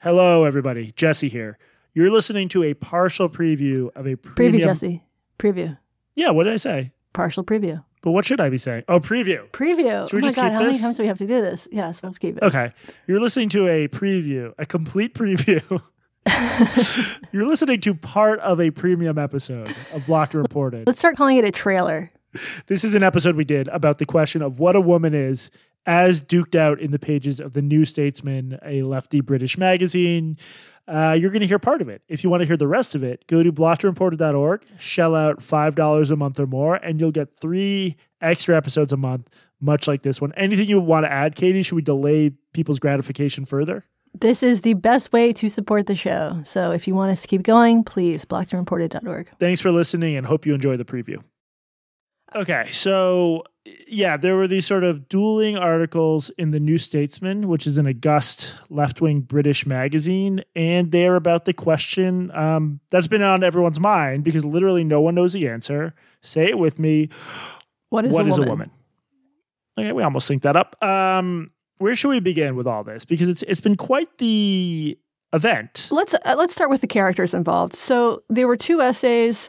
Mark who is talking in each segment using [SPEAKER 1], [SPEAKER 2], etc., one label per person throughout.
[SPEAKER 1] Hello, everybody. Jesse here. You're listening to a partial preview of a
[SPEAKER 2] Preview. Jesse. Preview.
[SPEAKER 1] Yeah, what did I say?
[SPEAKER 2] Partial preview.
[SPEAKER 1] But what should I be saying? Oh, preview.
[SPEAKER 2] Preview.
[SPEAKER 1] Should we
[SPEAKER 2] oh my
[SPEAKER 1] just
[SPEAKER 2] God,
[SPEAKER 1] keep
[SPEAKER 2] how many times do we have to do this? Yes, we'll keep it.
[SPEAKER 1] Okay. You're listening to a preview, a complete preview. You're listening to part of a premium episode of Blocked Reported.
[SPEAKER 2] Let's start calling it a trailer.
[SPEAKER 1] This is an episode we did about the question of what a woman is, as duked out in the pages of the New Statesman, a lefty British magazine. Uh, you're going to hear part of it. If you want to hear the rest of it, go to blockedandreported.org, shell out $5 a month or more, and you'll get three extra episodes a month, much like this one. Anything you want to add, Katie? Should we delay people's gratification further?
[SPEAKER 2] This is the best way to support the show. So if you want us to keep going, please blockedandreported.org.
[SPEAKER 1] Thanks for listening and hope you enjoy the preview. Okay, so yeah, there were these sort of dueling articles in the New Statesman, which is an august left wing British magazine, and they're about the question um, that's been on everyone's mind because literally no one knows the answer. Say it with me.
[SPEAKER 2] What is,
[SPEAKER 1] What
[SPEAKER 2] a,
[SPEAKER 1] is
[SPEAKER 2] woman?
[SPEAKER 1] a woman? Okay, we almost synced that up. Um, where should we begin with all this? Because it's it's been quite the event.
[SPEAKER 2] Let's uh, let's start with the characters involved. So there were two essays.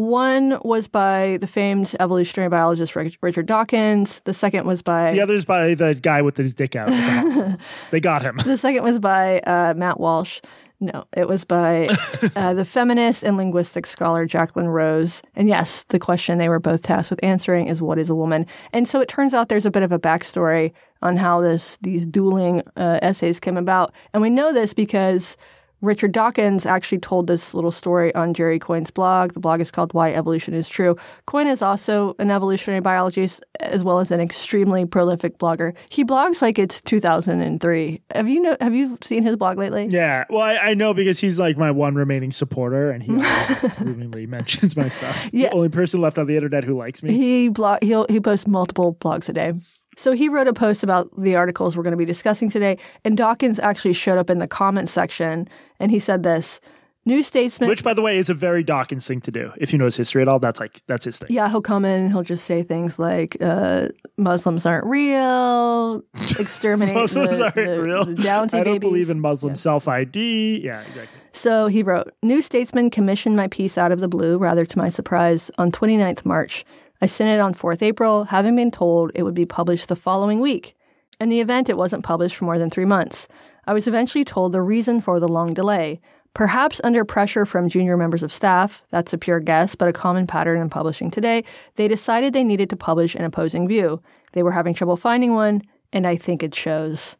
[SPEAKER 2] One was by the famed evolutionary biologist Richard Dawkins. The second was by
[SPEAKER 1] The other's by the guy with his dick out. the they got him.
[SPEAKER 2] The second was by uh, Matt Walsh. No, it was by uh, the feminist and linguistic scholar Jacqueline Rose. And yes, the question they were both tasked with answering is what is a woman? And so it turns out there's a bit of a backstory on how this these dueling uh, essays came about. And we know this because Richard Dawkins actually told this little story on Jerry Coyne's blog. The blog is called Why Evolution is True. Coyne is also an evolutionary biologist as well as an extremely prolific blogger. He blogs like it's 2003. Have you know have you seen his blog lately?
[SPEAKER 1] Yeah, well, I, I know because he's like my one remaining supporter, and he routinely mentions my stuff.
[SPEAKER 2] Yeah.
[SPEAKER 1] The only person left on the internet who likes me.
[SPEAKER 2] He blog he'll he posts multiple blogs a day. So he wrote a post about the articles we're going to be discussing today, and Dawkins actually showed up in the comments section, and he said this: "New Statesman."
[SPEAKER 1] Which, by the way, is a very Dawkins thing to do. If you know his history at all, that's like that's his thing.
[SPEAKER 2] yeah, he'll come in and he'll just say things like, uh, "Muslims aren't real," exterminate
[SPEAKER 1] Muslims
[SPEAKER 2] the,
[SPEAKER 1] aren't
[SPEAKER 2] the-
[SPEAKER 1] real.
[SPEAKER 2] the Downsy
[SPEAKER 1] I don't
[SPEAKER 2] babies.
[SPEAKER 1] believe in Muslim self ID. Yeah, exactly.
[SPEAKER 2] So he wrote, New Statesman commissioned my piece out of the blue, rather to my surprise, on 29th March. I sent it on 4th April, having been told it would be published the following week. In the event, it wasn't published for more than three months. I was eventually told the reason for the long delay. Perhaps under pressure from junior members of staff, that's a pure guess, but a common pattern in publishing today, they decided they needed to publish an opposing view. They were having trouble finding one, and I think it shows.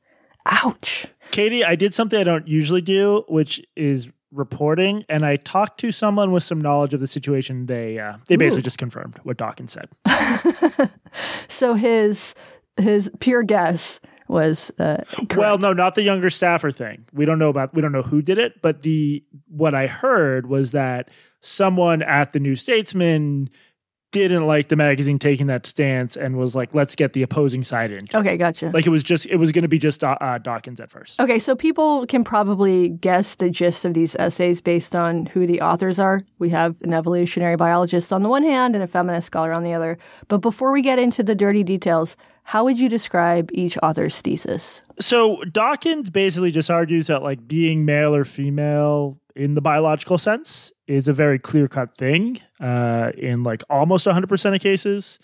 [SPEAKER 2] Ouch.
[SPEAKER 1] Katie, I did something I don't usually do, which is reporting, and I talked to someone with some knowledge of the situation. They uh, they basically just confirmed what Dawkins said.
[SPEAKER 2] So his his pure guess was uh.
[SPEAKER 1] Well, no, not the younger staffer thing. We don't know about we don't know who did it, but the what I heard was that someone at the New Statesman didn't like the magazine taking that stance and was like, "Let's get the opposing side in."
[SPEAKER 2] okay, gotcha.
[SPEAKER 1] Like it was just it was going to be just uh, uh, Dawkins at first.
[SPEAKER 2] okay, so people can probably guess the gist of these essays based on who the authors are. We have an evolutionary biologist on the one hand and a feminist scholar on the other. But before we get into the dirty details, how would you describe each author's thesis?
[SPEAKER 1] So Dawkins basically just argues that like being male or female in the biological sense is a very clear cut thing uh, in like almost 100% of cases.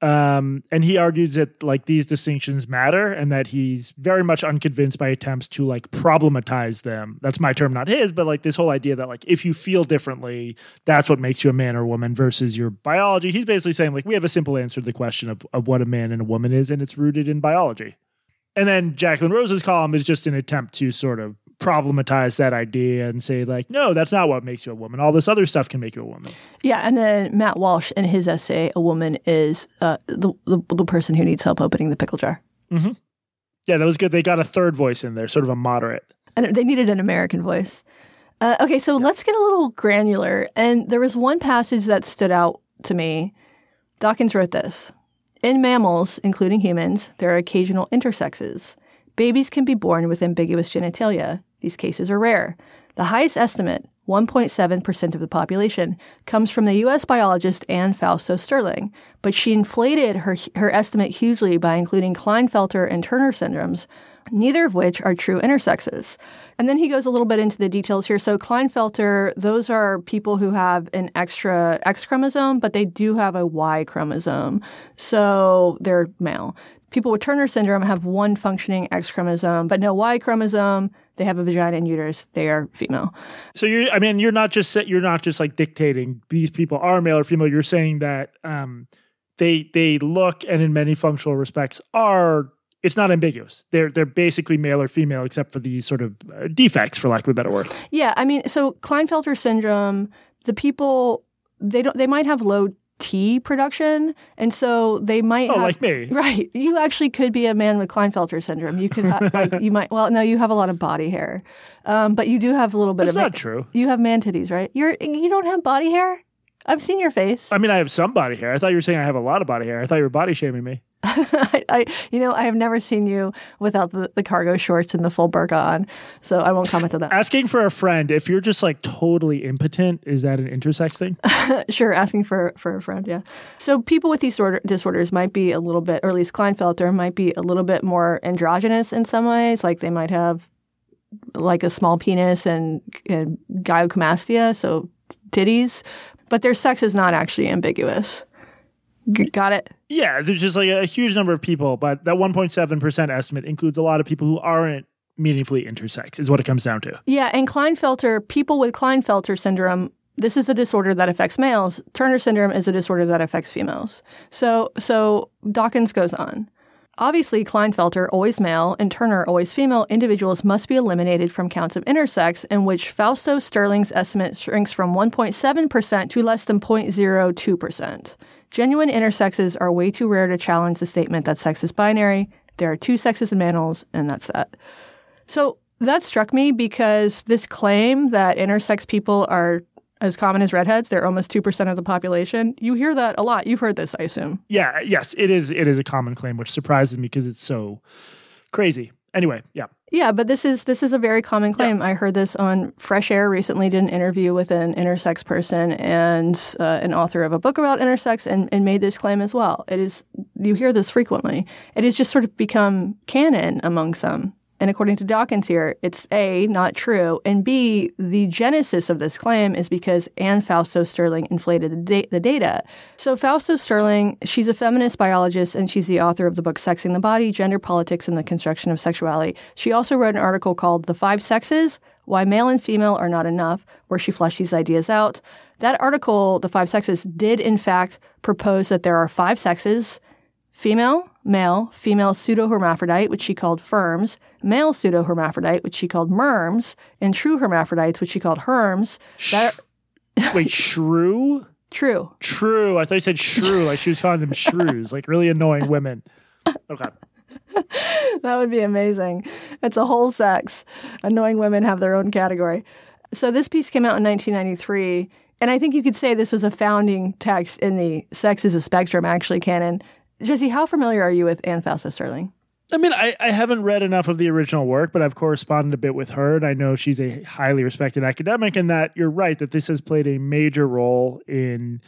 [SPEAKER 1] Um, and he argues that like these distinctions matter and that he's very much unconvinced by attempts to like problematize them. That's my term, not his, but like this whole idea that like if you feel differently, that's what makes you a man or woman versus your biology. He's basically saying like we have a simple answer to the question of, of what a man and a woman is, and it's rooted in biology. And then Jacqueline Rose's column is just an attempt to sort of problematize that idea and say, like, no, that's not what makes you a woman. All this other stuff can make you a woman.
[SPEAKER 2] Yeah, and then Matt Walsh in his essay, A Woman is uh, the, the, the person who needs help opening the pickle jar.
[SPEAKER 1] Yeah, that was good. They got a third voice in there, sort of a moderate.
[SPEAKER 2] And they needed an American voice. Uh, okay, so let's get a little granular. And there was one passage that stood out to me. Dawkins wrote this In mammals, including humans, there are occasional intersexes. Babies can be born with ambiguous genitalia. These cases are rare. The highest estimate, 1.7% of the population, comes from the U.S. biologist Anne Fausto Sterling, but she inflated her, her estimate hugely by including Klinefelter and Turner syndromes, neither of which are true intersexes. And then he goes a little bit into the details here. So Klinefelter, those are people who have an extra X chromosome, but they do have a Y chromosome. So they're male. People with Turner syndrome have one functioning X chromosome, but no Y chromosome. They have a vagina and uterus. They are female.
[SPEAKER 1] So you're, I mean, you're not just you're not just like dictating these people are male or female. You're saying that um, they they look and in many functional respects are it's not ambiguous. They're they're basically male or female, except for these sort of uh, defects, for lack of a better word.
[SPEAKER 2] Yeah, I mean, so Klinefelter syndrome, the people they don't they might have low T production, and so they might.
[SPEAKER 1] Oh,
[SPEAKER 2] have,
[SPEAKER 1] like me,
[SPEAKER 2] right? You actually could be a man with Klinefelter syndrome. You could like you might. Well, no, you have a lot of body hair, um, but you do have a little bit
[SPEAKER 1] That's
[SPEAKER 2] of.
[SPEAKER 1] not true.
[SPEAKER 2] You have man titties, right? You're you don't have body hair. I've seen your face.
[SPEAKER 1] I mean, I have some body hair. I thought you were saying I have a lot of body hair. I thought you were body shaming me.
[SPEAKER 2] I, I, you know, I have never seen you without the, the cargo shorts and the full burqa on, so I won't comment on that.
[SPEAKER 1] Asking for a friend, if you're just like totally impotent, is that an intersex thing?
[SPEAKER 2] sure, asking for for a friend, yeah. So people with these disorder, disorders might be a little bit, or at least Klinefelter might be a little bit more androgynous in some ways. Like they might have like a small penis and, and gynecomastia, so titties, but their sex is not actually ambiguous. G- got it?
[SPEAKER 1] Yeah, there's just like a huge number of people, but that 1.7% estimate includes a lot of people who aren't meaningfully intersex, is what it comes down to.
[SPEAKER 2] Yeah, and Klinefelter, people with Klinefelter syndrome, this is a disorder that affects males. Turner syndrome is a disorder that affects females. So, so Dawkins goes on. Obviously, Klinefelter, always male, and Turner, always female, individuals must be eliminated from counts of intersex, in which Fausto Sterling's estimate shrinks from 1.7% to less than 0.02%. Genuine intersexes are way too rare to challenge the statement that sex is binary. There are two sexes in mammals, and that's that. So that struck me because this claim that intersex people are as common as redheads, they're almost 2% of the population. You hear that a lot. You've heard this, I assume.
[SPEAKER 1] Yeah, yes, it is it is a common claim which surprises me because it's so crazy. Anyway, yeah.
[SPEAKER 2] Yeah, but this is this is a very common claim. Yeah. I heard this on Fresh Air recently. Did an interview with an intersex person and uh, an author of a book about intersex, and, and made this claim as well. It is you hear this frequently. It has just sort of become canon among some. And according to Dawkins here, it's A, not true, and B, the genesis of this claim is because Anne Fausto Sterling inflated the, da- the, data. So, Fausto Sterling, she's a feminist biologist and she's the author of the book Sexing the Body Gender Politics and the Construction of Sexuality. She also wrote an article called The Five Sexes Why Male and Female Are Not Enough, where she fleshed these ideas out. That article, The Five Sexes, did in fact propose that there are five sexes female, male, female pseudohermaphrodite, which she called firms, male pseudohermaphrodite, which she called merms, and true hermaphrodites, which she called herms.
[SPEAKER 1] That are- Wait, shrew?
[SPEAKER 2] True.
[SPEAKER 1] True. I thought you said shrew, like she was calling them shrews, like really annoying women. Okay.
[SPEAKER 2] that would be amazing. It's a whole sex. Annoying women have their own category. So this piece came out in 1993. And I think you could say this was a founding text in the Sex is a Spectrum actually canon. Jesse, how familiar are you with Anne Fausto Sterling?
[SPEAKER 1] I mean, I, I haven't read enough of the original work, but I've corresponded a bit with her, and I know she's a highly respected academic, and that you're right that this has played a major role in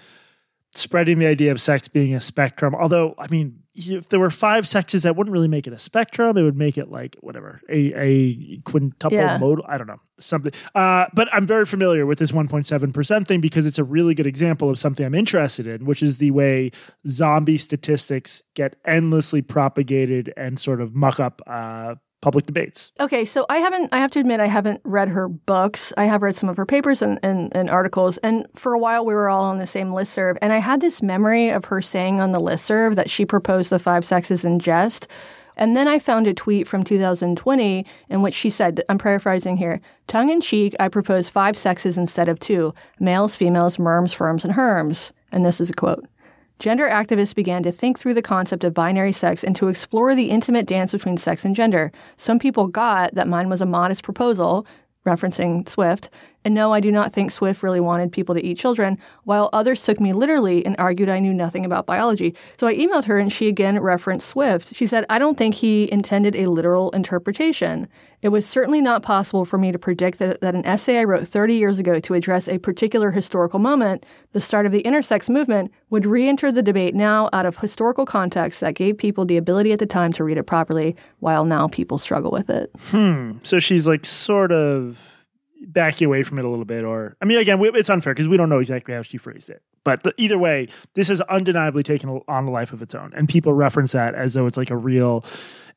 [SPEAKER 1] spreading the idea of sex being a spectrum. Although, I mean, if there were five sexes, that wouldn't really make it a spectrum. It would make it like whatever a a quintuple
[SPEAKER 2] Yeah.
[SPEAKER 1] modal. I don't know something. Uh, but I'm very familiar with this 1.7 percent thing because it's a really good example of something I'm interested in, which is the way zombie statistics get endlessly propagated and sort of muck up uh, public debates.
[SPEAKER 2] Okay, so I haven't, I have to admit, I haven't read her books. I have read some of her papers and, and, and articles. And for a while, we were all on the same listserv. And I had this memory of her saying on the listserv that she proposed the five sexes in jest. And then I found a tweet from 2020 in which she said, I'm paraphrasing here, tongue in cheek, I propose five sexes instead of two males, females, merms, firms, and herms. And this is a quote. Gender activists began to think through the concept of binary sex and to explore the intimate dance between sex and gender. Some people got that mine was a modest proposal, referencing Swift, and no, I do not think Swift really wanted people to eat children, while others took me literally and argued I knew nothing about biology. So I emailed her and she again referenced Swift. She said, I don't think he intended a literal interpretation. It was certainly not possible for me to predict that, that an essay I wrote 30 years ago to address a particular historical moment, the start of the intersex movement, would re enter the debate now out of historical context that gave people the ability at the time to read it properly, while now people struggle with it. Hmm.
[SPEAKER 1] So she's like sort of backing away from it a little bit, or I mean, again, it's unfair because we don't know exactly how she phrased it. But the, either way, this has undeniably taken on a life of its own, and people reference that as though it's like a real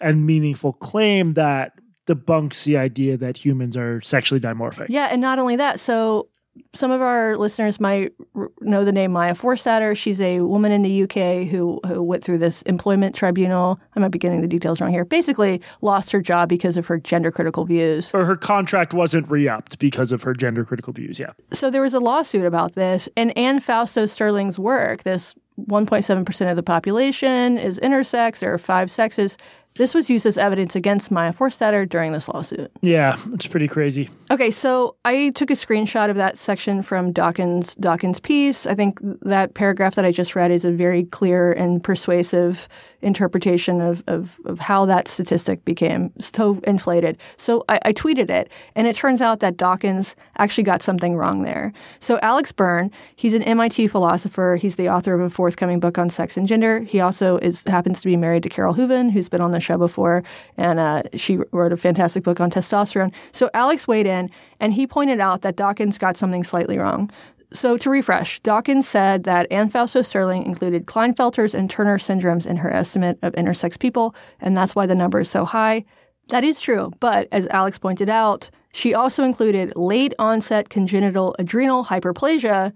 [SPEAKER 1] and meaningful claim that debunks the idea that humans are sexually dimorphic.
[SPEAKER 2] Yeah, and not only that, so some of our listeners might r- know the name Maya Forstater. She's a woman in the UK who, who went through this employment tribunal. I might be getting the details wrong here. Basically, lost her job because of her gender critical views.
[SPEAKER 1] Or her contract wasn't re-upped because of her gender critical views. Yeah.
[SPEAKER 2] So there was a lawsuit about this, and Anne Fausto Sterling's work, this 1.7% of the population is intersex, there are five sexes. This was used as evidence against Maya Forstater during this lawsuit.
[SPEAKER 1] Yeah, it's pretty crazy.
[SPEAKER 2] Okay, so I took a screenshot of that section from Dawkins Dawkins' piece. I think that paragraph that I just read is a very clear and persuasive interpretation of, of, of how that statistic became so inflated. So I, I tweeted it, and it turns out that Dawkins actually got something wrong there. So Alex Byrne, he's an MIT philosopher. He's the author of a forthcoming book on sex and gender. He also is happens to be married to Carole Hooven, who's been on the show before, and uh, she wrote a fantastic book on testosterone. So Alex weighed in, and he pointed out that Dawkins got something slightly wrong. So to refresh, Dawkins said that Anne Fausto Sterling included Klinefelters and Turner syndromes in her estimate of intersex people, and that's why the number is so high. That is true, but as Alex pointed out, she also included late onset congenital adrenal hyperplasia.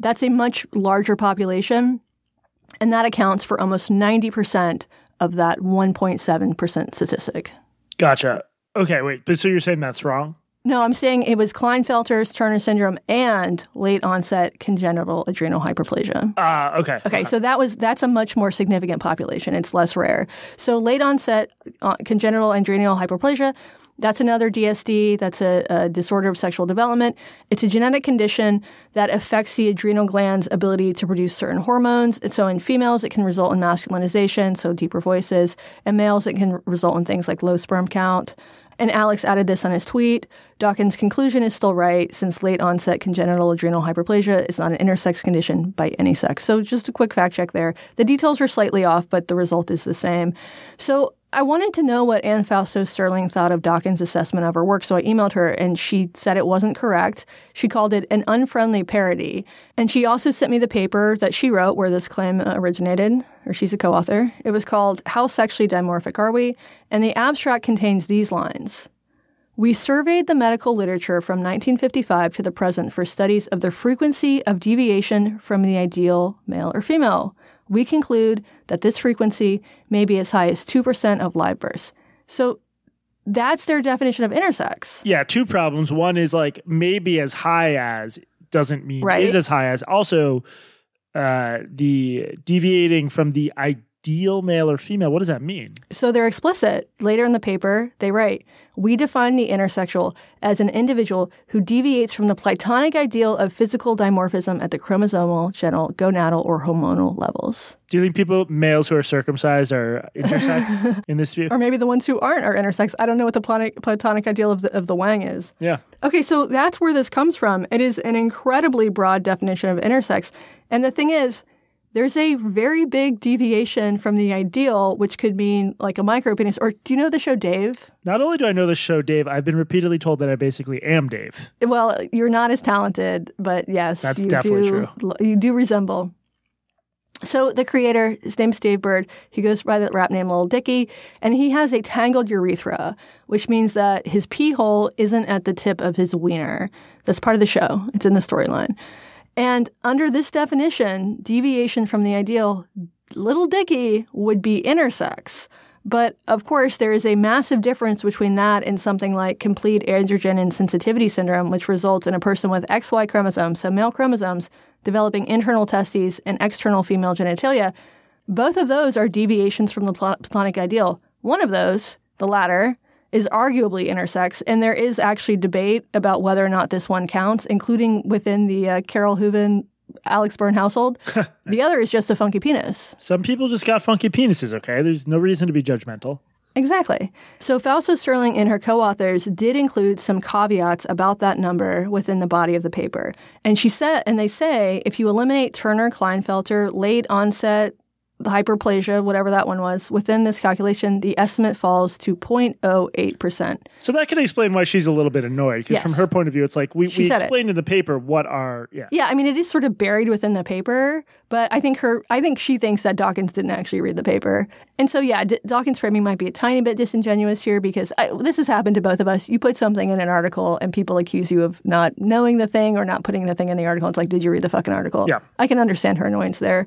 [SPEAKER 2] That's a much larger population, and that accounts for almost 90% of that 1.7% statistic.
[SPEAKER 1] Gotcha. Okay, wait. But so you're saying that's wrong?
[SPEAKER 2] No, I'm saying it was Klinefelter's Turner syndrome and late onset congenital adrenal hyperplasia.
[SPEAKER 1] Ah, okay.
[SPEAKER 2] Okay, so that was that's a much more significant population. It's less rare. So late onset uh, congenital adrenal hyperplasia, that's another DSD. That's a, a, disorder of sexual development. It's a genetic condition that affects the adrenal gland's ability to produce certain hormones. And so in females, it can result in masculinization, so deeper voices. In males, it can result in things like low sperm count. And Alex added this on his tweet. Dawkins' conclusion is still right, since late onset congenital adrenal hyperplasia is not an intersex condition by any sex. So, just a quick fact check there. The details are slightly off, but the result is the same. So, I wanted to know what Anne Fausto Sterling thought of Dawkins' assessment of her work, so I emailed her and she said it wasn't correct. She called it an unfriendly parody. And she also sent me the paper that she wrote where this claim originated, or she's a co author. It was called How Sexually Dimorphic Are We? And the abstract contains these lines. We surveyed the medical literature from 1955 to the present for studies of the frequency of deviation from the ideal male or female we conclude that this frequency may be as high as 2% of live births. So that's their definition of intersex.
[SPEAKER 1] Yeah, two problems. One is like maybe as high as doesn't mean
[SPEAKER 2] Right.
[SPEAKER 1] is as high as. Also, uh, the deviating from the ideal male or female. What does that mean?
[SPEAKER 2] So they're explicit. Later in the paper, they write We define the intersexual as an individual who deviates from the Platonic ideal of physical dimorphism at the chromosomal, genital, gonadal, or hormonal levels.
[SPEAKER 1] Do you think people males who are circumcised are intersex in this view?
[SPEAKER 2] Or maybe the ones who aren't are intersex. I don't know what the platonic, Platonic ideal of the, of the Wang is.
[SPEAKER 1] Yeah.
[SPEAKER 2] Okay, so that's where this comes from. It is an incredibly broad definition of intersex. And the thing is, there's a very big deviation from the ideal, which could mean like a micro penis. Or do you know the show Dave?
[SPEAKER 1] Not only do I know the show Dave, I've been repeatedly told that I basically am Dave.
[SPEAKER 2] Well, you're not as talented, but yes,
[SPEAKER 1] That's
[SPEAKER 2] you
[SPEAKER 1] definitely
[SPEAKER 2] do.
[SPEAKER 1] true.
[SPEAKER 2] You do resemble. So the creator, his name's Dave Burd. He goes by the rap name Little Dicky, and he has a tangled urethra, which means that his pee hole isn't at the tip of his wiener. That's part of the show. It's in the storyline. And under this definition, deviation from the ideal, Little Dicky would be intersex. But of course, there is a massive difference between that and something like complete androgen insensitivity syndrome, which results in a person with XY chromosomes, so male chromosomes, developing internal testes and external female genitalia. Both of those are deviations from the platonic ideal. One of those, the latter, is arguably intersex, and there is actually debate about whether or not this one counts, including within the uh, Carole Hooven, Alex Byrne household. the other is just a funky penis.
[SPEAKER 1] Some people just got funky penises, okay? There's no reason to be judgmental.
[SPEAKER 2] Exactly. So Fausto Sterling and her co authors did include some caveats about that number within the body of the paper. And she said, and they say, if you eliminate Turner Klinefelter, late onset the hyperplasia, whatever that one was, within this calculation, the estimate falls to 0.08%.
[SPEAKER 1] So that can explain why she's a little bit annoyed. Because
[SPEAKER 2] Yes.
[SPEAKER 1] from her point of view, it's like we,
[SPEAKER 2] She
[SPEAKER 1] we
[SPEAKER 2] said it.
[SPEAKER 1] explained in the paper what are yeah.
[SPEAKER 2] Yeah, I mean, it is sort of buried within the paper, but I think her, I think she thinks that Dawkins didn't actually read the paper. And so, yeah, D- Dawkins' framing might be a tiny bit disingenuous here because I, this has happened to both of us. You put something in an article and people accuse you of not knowing the thing or not putting the thing in the article. It's like, did you read the fucking article?
[SPEAKER 1] Yeah.
[SPEAKER 2] I can understand her annoyance there.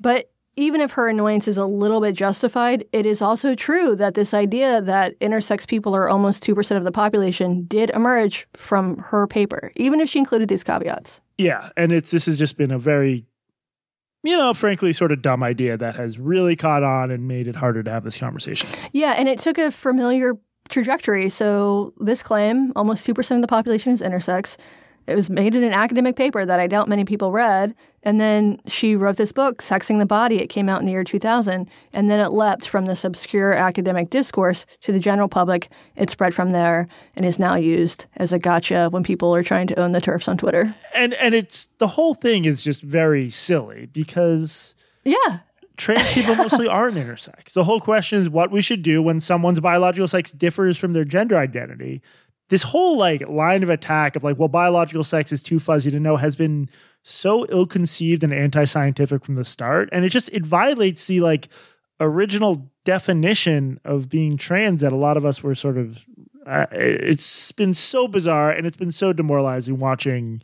[SPEAKER 2] But even if her annoyance is a little bit justified, it is also true that this idea that intersex people are almost 2% of the population did emerge from her paper, even if she included these caveats.
[SPEAKER 1] Yeah, and it's this has just been a very, you know, frankly, sort of dumb idea that has really caught on and made it harder to have this conversation.
[SPEAKER 2] Yeah, and it took a familiar trajectory. So this claim, almost 2% of the population is intersex. It was made in an academic paper that I doubt many people read. And then she wrote this book, Sexing the Body. It came out in the year 2000. And then it leapt from this obscure academic discourse to the general public. It spread from there and is now used as a gotcha when people are trying to own the turfs on Twitter.
[SPEAKER 1] And and it's the whole thing is just very silly because
[SPEAKER 2] Yeah.
[SPEAKER 1] trans people mostly aren't intersex. The whole question is what we should do when someone's biological sex differs from their gender identity. This whole like line of attack of like, well, biological sex is too fuzzy to know has been so ill-conceived and anti-scientific from the start. And it just it violates the like original definition of being trans that a lot of us were sort of uh, it's been so bizarre and it's been so demoralizing watching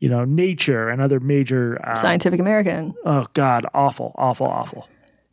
[SPEAKER 1] you know nature and other major uh,
[SPEAKER 2] Scientific American.
[SPEAKER 1] oh god awful awful awful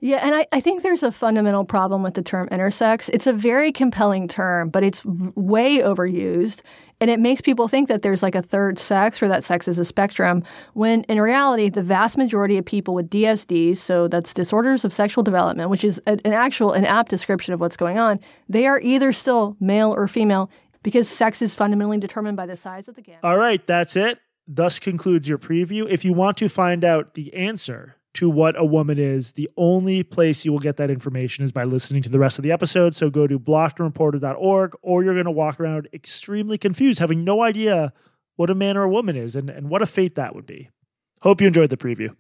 [SPEAKER 2] Yeah, and I, I think there's a fundamental problem with the term intersex. It's a very compelling term, but it's way overused. And it makes people think that there's like a third sex or that sex is a spectrum, when in reality, the vast majority of people with DSDs, so that's disorders of sexual development, which is an actual, an apt description of what's going on, they are either still male or female because sex is fundamentally determined by the size of the gamete.
[SPEAKER 1] All right, that's it. Thus concludes your preview. If you want to find out the answer to what a woman is, the only place you will get that information is by listening to the rest of the episode. So go to blockedandreported.org or you're going to walk around extremely confused, having no idea what a man or a woman is and, and what a fate that would be. Hope you enjoyed the preview.